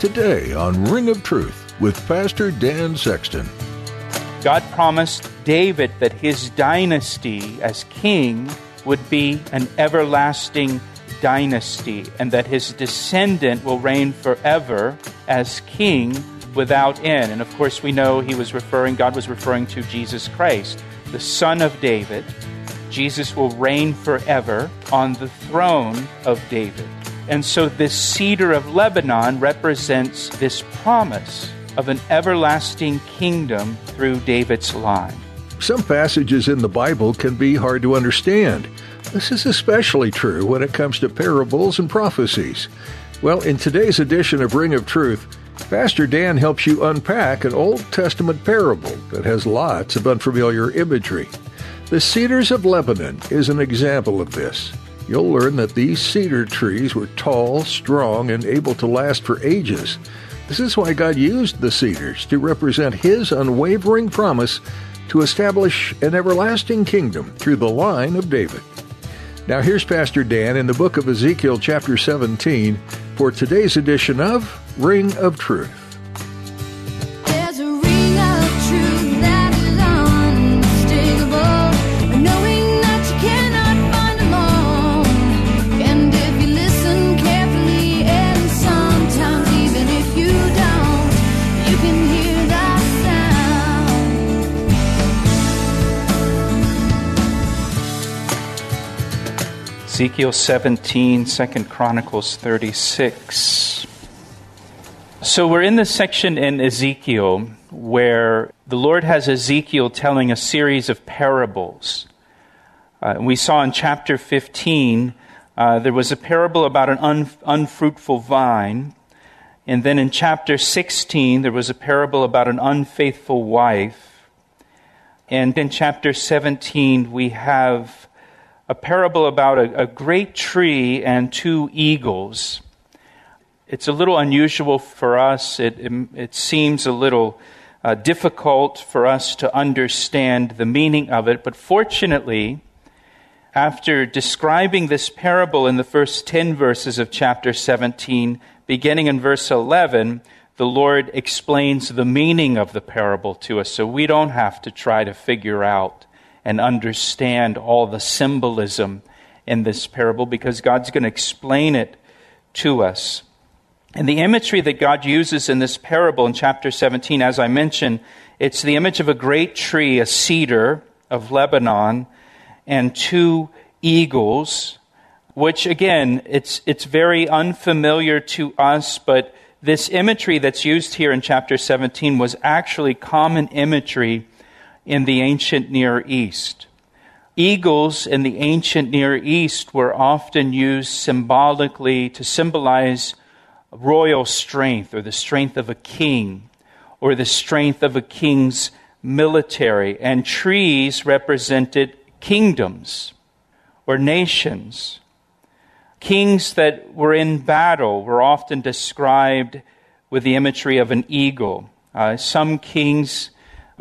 Today on Ring of Truth with Pastor Dan Sexton. God promised David that his dynasty as king would be an everlasting dynasty and that his descendant will reign forever as king without end. And of course, we know he was referring, God was referring to Jesus Christ, the son of David. Jesus will reign forever on the throne of David. And so this cedar of Lebanon represents this promise of an everlasting kingdom through David's line. Some passages in the Bible can be hard to understand. This is especially true when it comes to parables and prophecies. Well, in today's edition of Ring of Truth, Pastor Dan helps you unpack an Old Testament parable that has lots of unfamiliar imagery. The cedars of Lebanon is an example of this. You'll learn that these cedar trees were tall, strong, and able to last for ages. This is why God used the cedars to represent His unwavering promise to establish an everlasting kingdom through the line of David. Now, here's Pastor Dan in the book of Ezekiel, chapter 17, for today's edition of Ring of Truth. Ezekiel 17, 2 Chronicles 36. So we're in this section in Ezekiel where the Lord has Ezekiel telling a series of parables. Uh, we saw in chapter 15 uh, there was a parable about an un- unfruitful vine. And then in chapter 16, there was a parable about an unfaithful wife. And in chapter 17, we have a parable about a, a great tree and two eagles. It's a little unusual for us. It, it, it seems a little uh, difficult for us to understand the meaning of it, but fortunately, after describing this parable in the first 10 verses of chapter 17, beginning in verse 11, the Lord explains the meaning of the parable to us so we don't have to try to figure out and understand all the symbolism in this parable because God's going to explain it to us. And the imagery that God uses in this parable in chapter 17, as I mentioned, it's the image of a great tree, a cedar of Lebanon, and two eagles, which again, it's, it's very unfamiliar to us, but this imagery that's used here in chapter 17 was actually common imagery in the ancient Near East. Eagles in the ancient Near East were often used symbolically to symbolize royal strength or the strength of a king or the strength of a king's military. And trees represented kingdoms or nations. Kings that were in battle were often described with the imagery of an eagle. Uh, some kings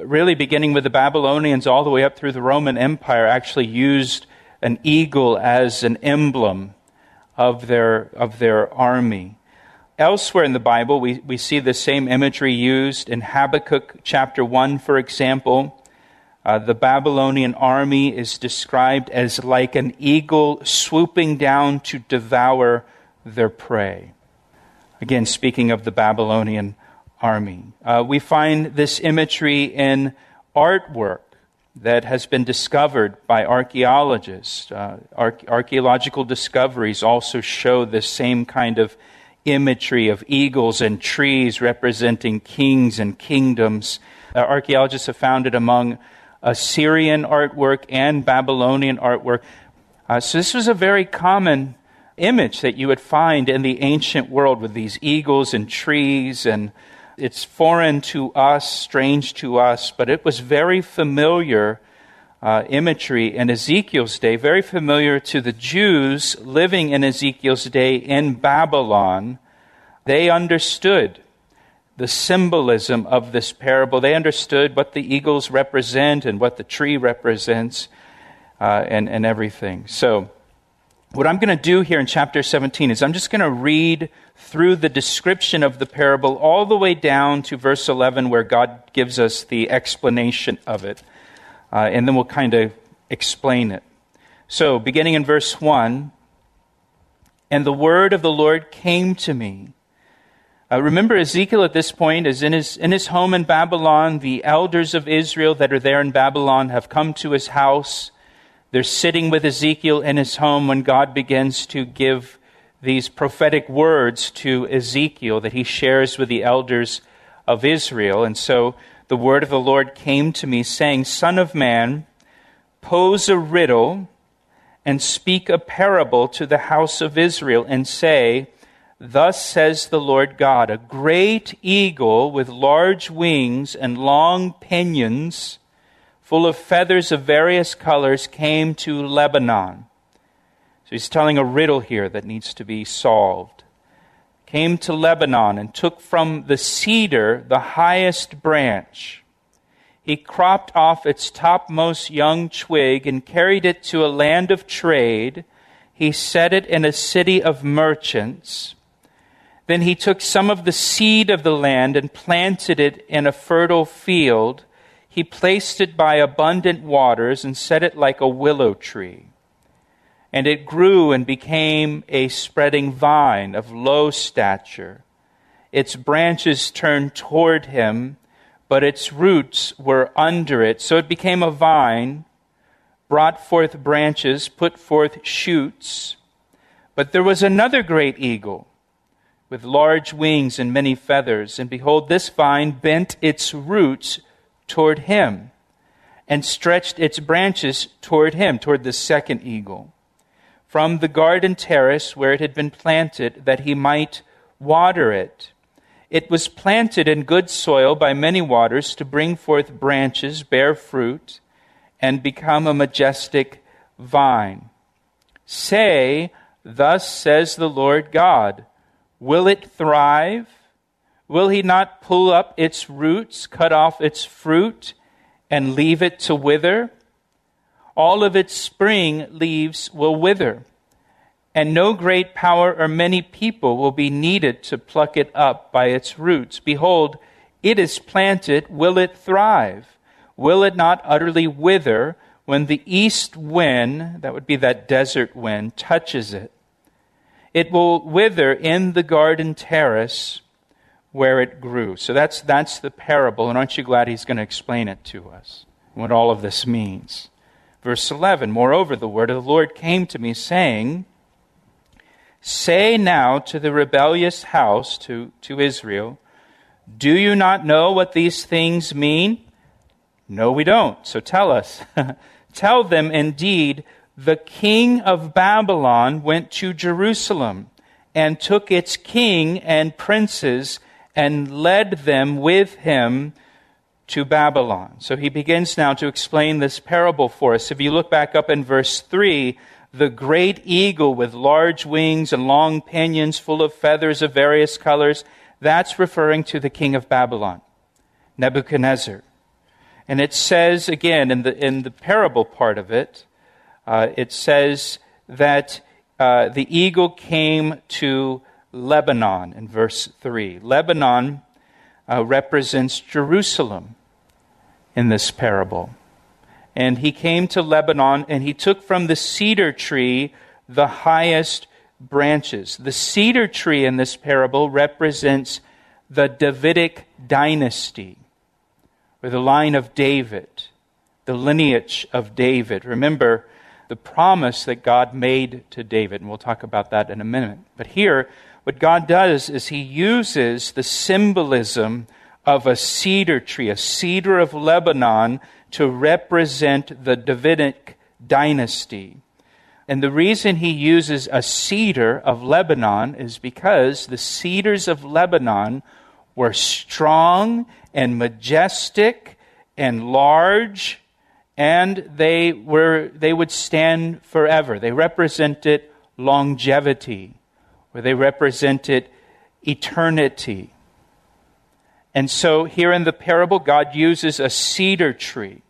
really beginning with the Babylonians all the way up through the Roman Empire, actually used an eagle as an emblem of their, of their army. Elsewhere in the Bible, we, we see the same imagery used in Habakkuk chapter 1, for example. Uh, the Babylonian army is described as like an eagle swooping down to devour their prey. Again, speaking of the Babylonian army. Uh, we find this imagery in artwork that has been discovered by archaeologists. Uh, archaeological discoveries also show the same kind of imagery of eagles and trees representing kings and kingdoms. Uh, archaeologists have found it among Assyrian artwork and Babylonian artwork. Uh, so, this was a very common image that you would find in the ancient world with these eagles and trees and it's foreign to us, strange to us, but it was very familiar uh, imagery in Ezekiel's day, very familiar to the Jews living in Ezekiel's day in Babylon. They understood the symbolism of this parable. They understood what the eagles represent and what the tree represents uh, and, and everything. So, what I'm going to do here in chapter 17 is I'm just going to read through the description of the parable all the way down to verse 11 where God gives us the explanation of it. Uh, and then we'll kind of explain it. So, beginning in verse 1 And the word of the Lord came to me. Uh, remember, Ezekiel at this point is in his, in his home in Babylon. The elders of Israel that are there in Babylon have come to his house. They're sitting with Ezekiel in his home when God begins to give these prophetic words to Ezekiel that he shares with the elders of Israel. And so the word of the Lord came to me, saying, Son of man, pose a riddle and speak a parable to the house of Israel, and say, Thus says the Lord God, a great eagle with large wings and long pinions, full of feathers of various colors, came to Lebanon. So he's telling a riddle here that needs to be solved came to Lebanon and took from the cedar the highest branch. He cropped off its topmost young twig and carried it to a land of trade. He set it in a city of merchants. Then he took some of the seed of the land and planted it in a fertile field. He placed it by abundant waters and set it like a willow tree and it grew and became a spreading vine of low stature. Its branches turned toward him, but its roots were under it. So it became a vine, brought forth branches, put forth shoots. But there was another great eagle with large wings and many feathers. And behold, this vine bent its roots toward him and stretched its branches toward him, toward the second eagle from the garden terrace where it had been planted, that he might water it. It was planted in good soil by many waters to bring forth branches, bear fruit, and become a majestic vine. Say, Thus says the Lord God, Will it thrive? Will he not pull up its roots, cut off its fruit, and leave it to wither? all of its spring leaves will wither, and no great power or many people will be needed to pluck it up by its roots. Behold, it is planted, will it thrive? Will it not utterly wither when the east wind, that would be that desert wind, touches it? It will wither in the garden terrace where it grew. So that's, that's the parable, and aren't you glad he's going to explain it to us, what all of this means? Verse 11 Moreover, the word of the Lord came to me, saying, Say now to the rebellious house, to, to Israel, Do you not know what these things mean? No, we don't. So tell us. tell them, indeed, the king of Babylon went to Jerusalem and took its king and princes and led them with him to Babylon. So he begins now to explain this parable for us. If you look back up in verse 3, the great eagle with large wings and long pinions full of feathers of various colors, that's referring to the king of Babylon, Nebuchadnezzar. And it says again in the, in the parable part of it, uh, it says that uh, the eagle came to Lebanon in verse 3. Lebanon uh, represents Jerusalem in this parable. And he came to Lebanon and he took from the cedar tree the highest branches. The cedar tree in this parable represents the Davidic dynasty, or the line of David, the lineage of David. Remember the promise that God made to David, and we'll talk about that in a minute. But here, what God does is he uses the symbolism of a cedar tree, a cedar of Lebanon, to represent the Davidic dynasty. And the reason he uses a cedar of Lebanon is because the cedars of Lebanon were strong and majestic and large, and they, were, they would stand forever. They represented longevity, or they represented eternity. And so here in the parable, God uses a cedar tree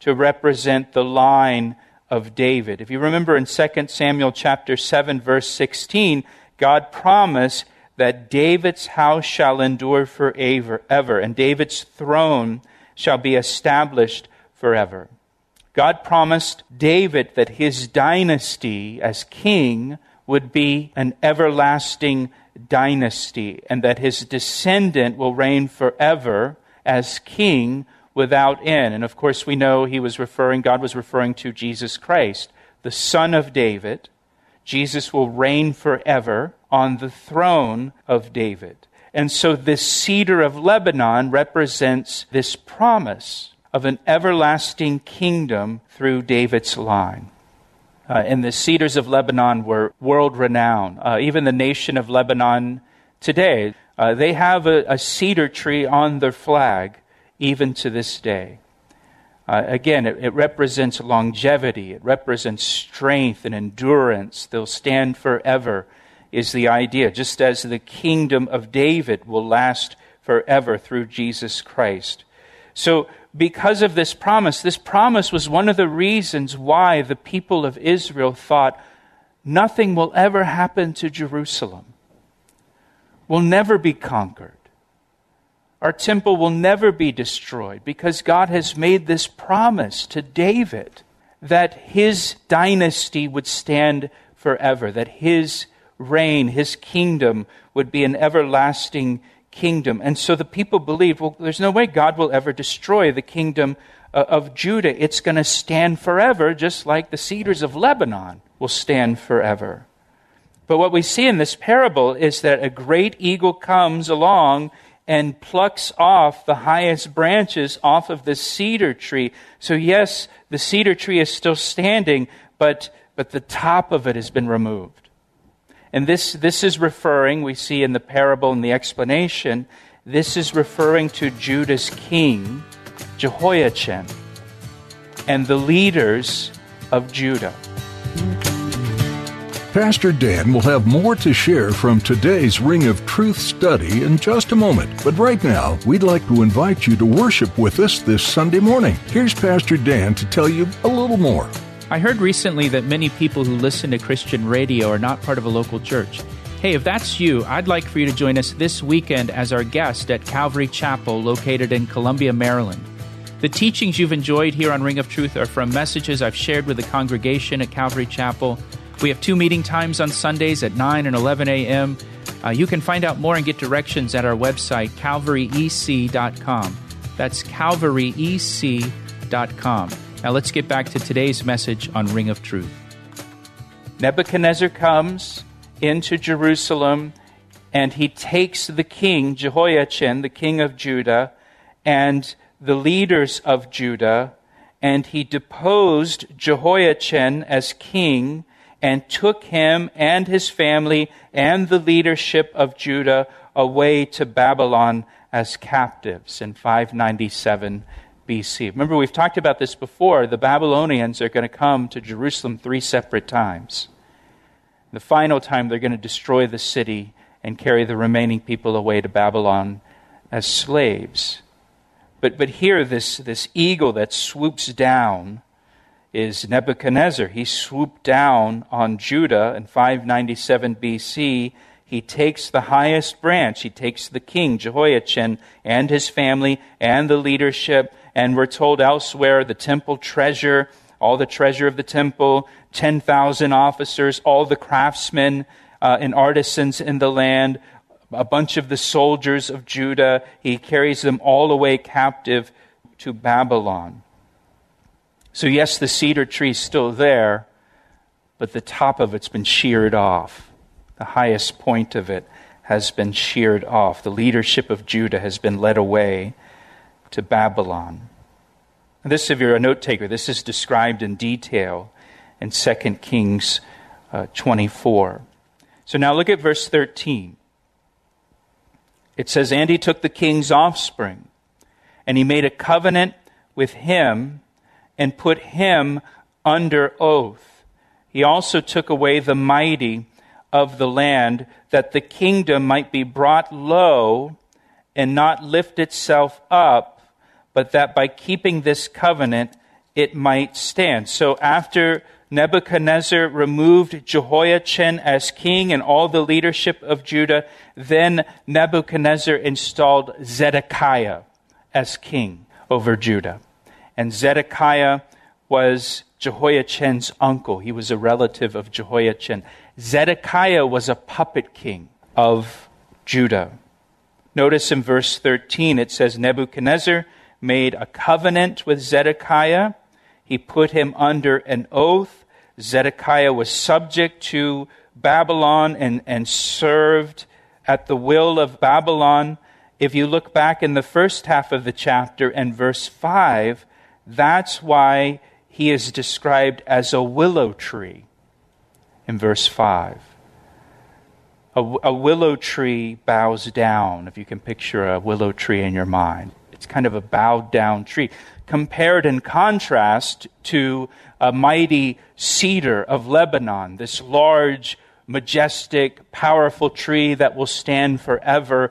to represent the line of David. If you remember in 2 Samuel chapter 7 verse 16, God promised that David's house shall endure forever, ever, and David's throne shall be established forever. God promised David that his dynasty as king would be an everlasting dynasty and that his descendant will reign forever as king without end. And of course, we know he was referring, God was referring to Jesus Christ, the son of David. Jesus will reign forever on the throne of David. And so this cedar of Lebanon represents this promise of an everlasting kingdom through David's line. Uh, and the cedars of Lebanon were world renowned. Uh, even the nation of Lebanon today, uh, they have a, a, cedar tree on their flag even to this day. Uh, again, it, it, represents longevity, it represents strength and endurance. They'll stand forever, is the idea, just as the kingdom of David will last forever through Jesus Christ. So, because of this promise, this promise was one of the reasons why the people of Israel thought nothing will ever happen to Jerusalem, will never be conquered. Our temple will never be destroyed because God has made this promise to David that his dynasty would stand forever, that his reign, his kingdom would be an everlasting kingdom. And so the people believed, well, there's no way God will ever destroy the kingdom uh, of Judah. It's going to stand forever, just like the cedars of Lebanon will stand forever. But what we see in this parable is that a great eagle comes along and plucks off the highest branches off of the cedar tree. So, yes, the cedar tree is still standing, but, but the top of it has been removed. And this, this is referring, we see in the parable and the explanation, this is referring to Judah's king, Jehoiachin, and the leaders of Judah. Pastor Dan will have more to share from today's Ring of Truth study in just a moment. But right now, we'd like to invite you to worship with us this Sunday morning. Here's Pastor Dan to tell you a little more. I heard recently that many people who listen to Christian radio are not part of a local church. Hey, if that's you, I'd like for you to join us this weekend as our guest at Calvary Chapel, located in Columbia, Maryland. The teachings you've enjoyed here on Ring of Truth are from messages I've shared with the congregation at Calvary Chapel we have two meeting times on Sundays at 9 and 11 a.m. Uh, you can find out more and get directions at our website, calvaryec.com. That's calvaryec.com. Now let's get back to today's message on Ring of Truth. Nebuchadnezzar comes into Jerusalem and he takes the king, Jehoiachin, the king of Judah, and the leaders of Judah, and he deposed Jehoiachin as king and took him and his family and the leadership of Judah away to Babylon as captives in 597 BC. Remember, we've talked about this before. The Babylonians are going to come to Jerusalem three separate times. The final time, they're going to destroy the city and carry the remaining people away to Babylon as slaves. But, but here, this, this eagle that swoops down is Nebuchadnezzar. He swooped down on Judah in 597 BC. He takes the highest branch. He takes the king, Jehoiachin, and his family, and the leadership. And we're told elsewhere the temple treasure, all the treasure of the temple, 10,000 officers, all the craftsmen uh, and artisans in the land, a bunch of the soldiers of Judah. He carries them all away captive to Babylon. So, yes, the cedar tree's still there, but the top of it's been sheared off. The highest point of it has been sheared off. The leadership of Judah has been led away to Babylon. This, if you're a note taker, this is described in detail in 2 Kings uh, 24. So now look at verse 13. It says, And he took the king's offspring, and he made a covenant with him and put him under oath. He also took away the mighty of the land, that the kingdom might be brought low and not lift itself up, but that by keeping this covenant it might stand. So after Nebuchadnezzar removed Jehoiachin as king and all the leadership of Judah, then Nebuchadnezzar installed Zedekiah as king over Judah. And Zedekiah was Jehoiachin's uncle. He was a relative of Jehoiachin. Zedekiah was a puppet king of Judah. Notice in verse 13 it says Nebuchadnezzar made a covenant with Zedekiah. He put him under an oath. Zedekiah was subject to Babylon and, and served at the will of Babylon. If you look back in the first half of the chapter and verse 5, that's why he is described as a willow tree in verse 5. A, a, willow tree bows down, if you can picture a willow tree in your mind. It's kind of a bowed down tree, compared in contrast to a mighty cedar of Lebanon, this large, majestic, powerful tree that will stand forever.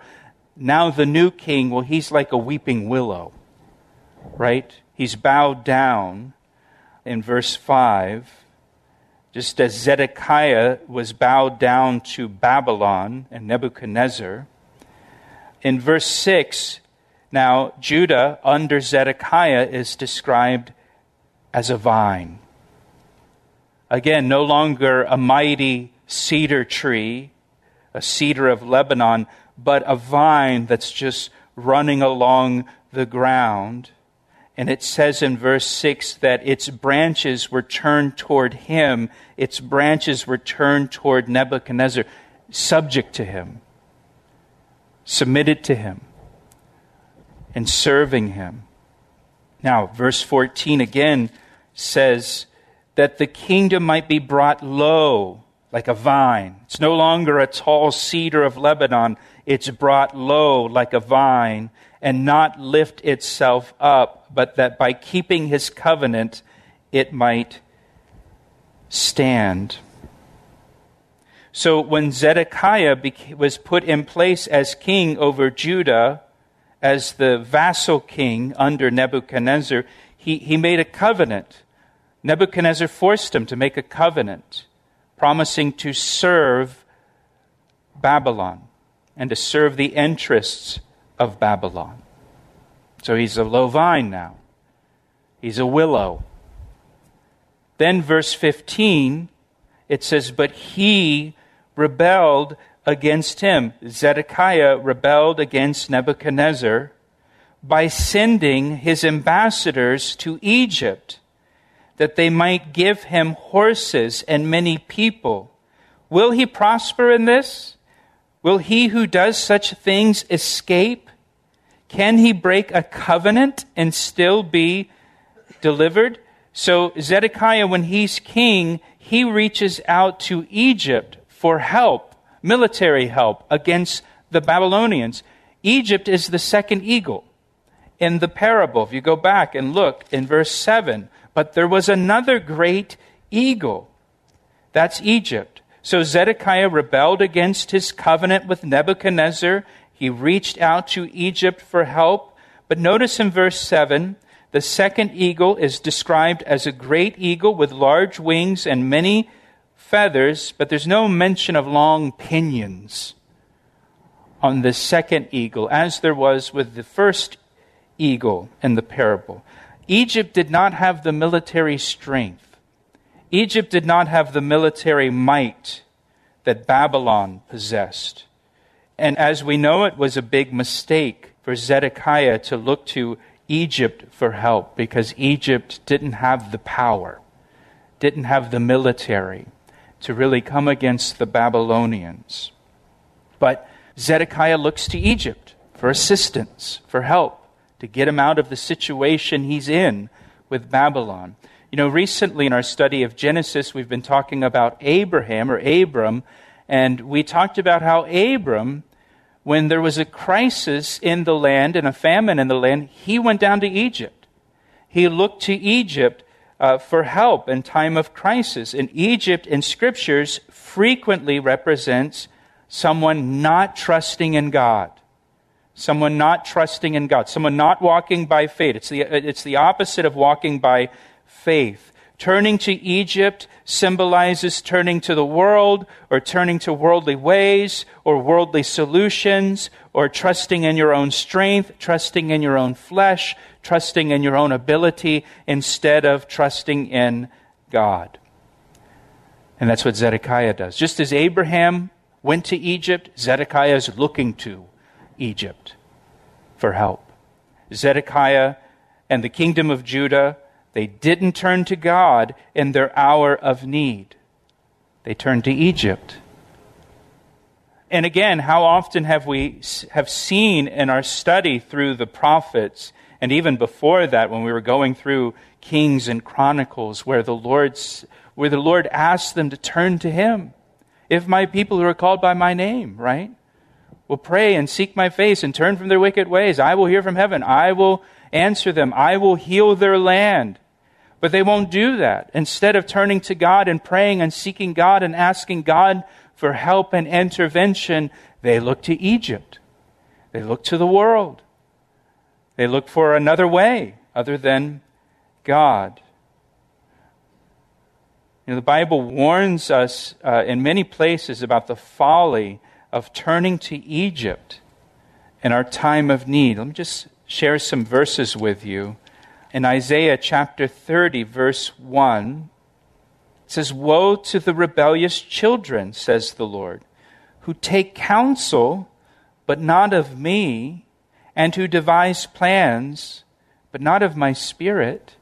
Now, the new king, well, he's like a weeping willow, right? He's bowed down in verse 5 just as Zedekiah was bowed down to Babylon and Nebuchadnezzar. In verse 6, now Judah under Zedekiah is described as a vine. Again, no longer a mighty cedar tree, a cedar of Lebanon, but a vine that's just running along the ground. And it says in verse 6 that its branches were turned toward him, its branches were turned toward Nebuchadnezzar, subject to him, submitted to him, and serving him. Now, verse 14 again says that the kingdom might be brought low like a vine. It's no longer a tall cedar of Lebanon, it's brought low like a vine and not lift itself up, but that by keeping his covenant it might stand. So when Zedekiah was put in place as king over Judah, as the vassal king under Nebuchadnezzar, he, he made a covenant. Nebuchadnezzar forced him to make a covenant, promising to serve Babylon and to serve the interests of Babylon. So he's a low vine now. He's a willow. Then, verse 15, it says, But he rebelled against him. Zedekiah rebelled against Nebuchadnezzar by sending his ambassadors to Egypt that they might give him horses and many people. Will he prosper in this? Will he who does such things escape? Can he break a covenant and still be delivered? So Zedekiah, when he's king, he reaches out to Egypt for help, military help against the Babylonians. Egypt is the second eagle in the parable. If you go back and look in verse 7, but there was another great eagle. That's Egypt. So Zedekiah rebelled against his covenant with Nebuchadnezzar. He reached out to Egypt for help. But notice in verse 7, the second eagle is described as a great eagle with large wings and many feathers, but there's no mention of long pinions on the second eagle, as there was with the first eagle in the parable. Egypt did not have the military strength Egypt did not have the military might that Babylon possessed. And as we know, it was a big mistake for Zedekiah to look to Egypt for help because Egypt didn't have the power, didn't have the military to really come against the Babylonians. But Zedekiah looks to Egypt for assistance, for help, to get him out of the situation he's in with Babylon. You know, recently in our study of Genesis, we've been talking about Abraham or Abram, and we talked about how Abram, when there was a crisis in the land and a famine in the land, he went down to Egypt. He looked to Egypt uh, for help in time of crisis. And Egypt in scriptures frequently represents someone not trusting in God. Someone not trusting in God. Someone not walking by faith. It's the, it's the opposite of walking by faith. Turning to Egypt symbolizes turning to the world or turning to worldly ways or worldly solutions or trusting in your own strength, trusting in your own flesh, trusting in your own ability instead of trusting in God. And that's what Zedekiah does. Just as Abraham went to Egypt, Zedekiah is looking to Egypt for help. Zedekiah and the kingdom of Judah, they didn't turn to God in their hour of need. They turned to Egypt. And again, how often have we have seen in our study through the prophets and even before that when we were going through Kings and Chronicles where the Lord's where the Lord asked them to turn to him. If my people who are called by my name, right? will pray and seek my face and turn from their wicked ways. I will hear from heaven. I will answer them. I will heal their land. But they won't do that. Instead of turning to God and praying and seeking God and asking God for help and intervention, they look to Egypt. They look to the world. They look for another way other than God. You know, the Bible warns us uh, in many places about the folly of turning to Egypt in our time of need. Let me just share some verses with you. In Isaiah chapter 30, verse 1, it says, Woe to the rebellious children, says the Lord, who take counsel, but not of me, and who devise plans, but not of my spirit.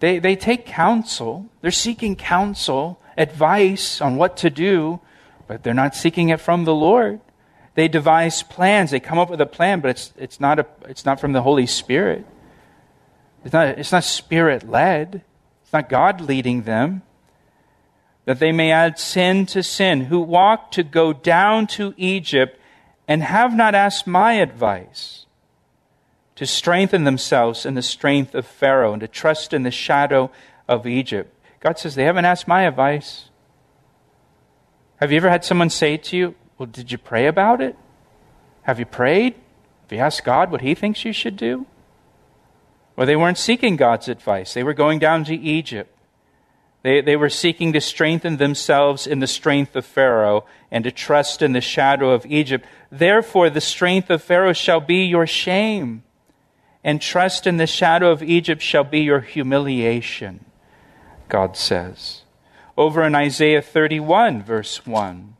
They, they take counsel, they're seeking counsel, advice on what to do, but they're not seeking it from the Lord. They devise plans. They come up with a plan, but it's, it's, not, a, it's not from the Holy Spirit. It's not, it's not spirit led. It's not God leading them. That they may add sin to sin, who walk to go down to Egypt and have not asked my advice, to strengthen themselves in the strength of Pharaoh and to trust in the shadow of Egypt. God says, they haven't asked my advice. Have you ever had someone say to you, Well, did you pray about it? Have you prayed? Have you asked God what He thinks you should do? Well, they weren't seeking God's advice. They were going down to Egypt. They, they were seeking to strengthen themselves in the strength of Pharaoh and to trust in the shadow of Egypt. Therefore, the strength of Pharaoh shall be your shame, and trust in the shadow of Egypt shall be your humiliation, God says over in Isaiah 31, verse 1.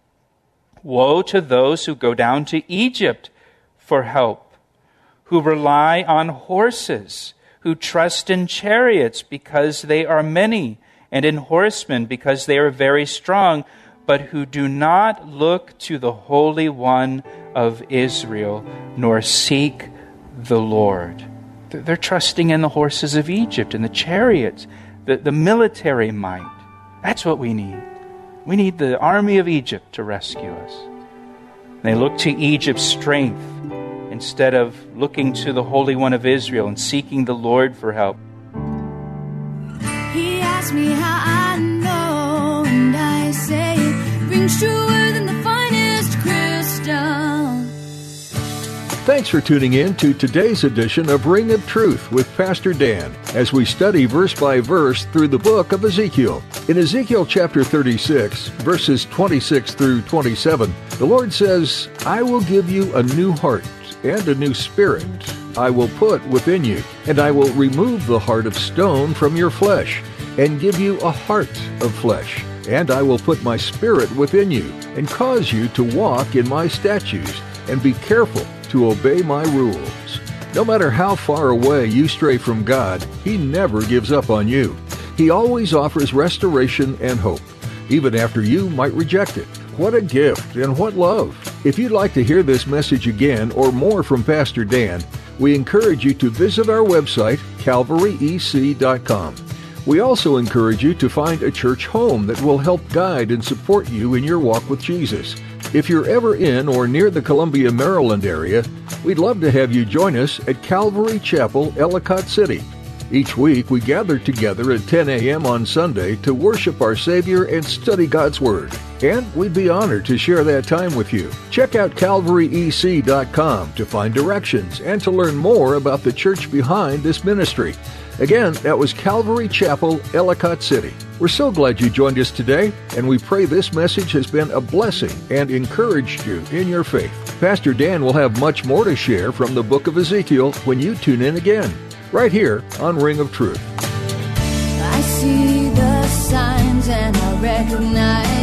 Woe to those who go down to Egypt for help, who rely on horses, who trust in chariots because they are many, and in horsemen because they are very strong, but who do not look to the Holy One of Israel, nor seek the Lord. They're trusting in the horses of Egypt and the chariots, the, the military might. That's what we need. We need the army of Egypt to rescue us. They look to Egypt's strength instead of looking to the Holy One of Israel and seeking the Lord for help. He asked me how I know, and I say it rings truer than the finest crystal. Thanks for tuning in to today's edition of Ring of Truth with Pastor Dan as we study verse by verse through the book of Ezekiel. In Ezekiel chapter 36, verses 26 through 27, the Lord says, I will give you a new heart and a new spirit I will put within you, and I will remove the heart of stone from your flesh and give you a heart of flesh. And I will put my spirit within you and cause you to walk in my statutes and be careful to obey my rules. No matter how far away you stray from God, He never gives up on you. He always offers restoration and hope, even after you might reject it. What a gift and what love! If you'd like to hear this message again or more from Pastor Dan, we encourage you to visit our website, calvaryec.com. We also encourage you to find a church home that will help guide and support you in your walk with Jesus. If you're ever in or near the Columbia, Maryland area, we'd love to have you join us at Calvary Chapel, Ellicott City. Each week, we gather together at 10 a.m. on Sunday to worship our Savior and study God's Word. And we'd be honored to share that time with you. Check out calvaryec.com to find directions and to learn more about the church behind this ministry. Again, that was Calvary Chapel, Ellicott City. We're so glad you joined us today, and we pray this message has been a blessing and encouraged you in your faith. Pastor Dan will have much more to share from the book of Ezekiel when you tune in again, right here on Ring of Truth. I see the signs and I recognize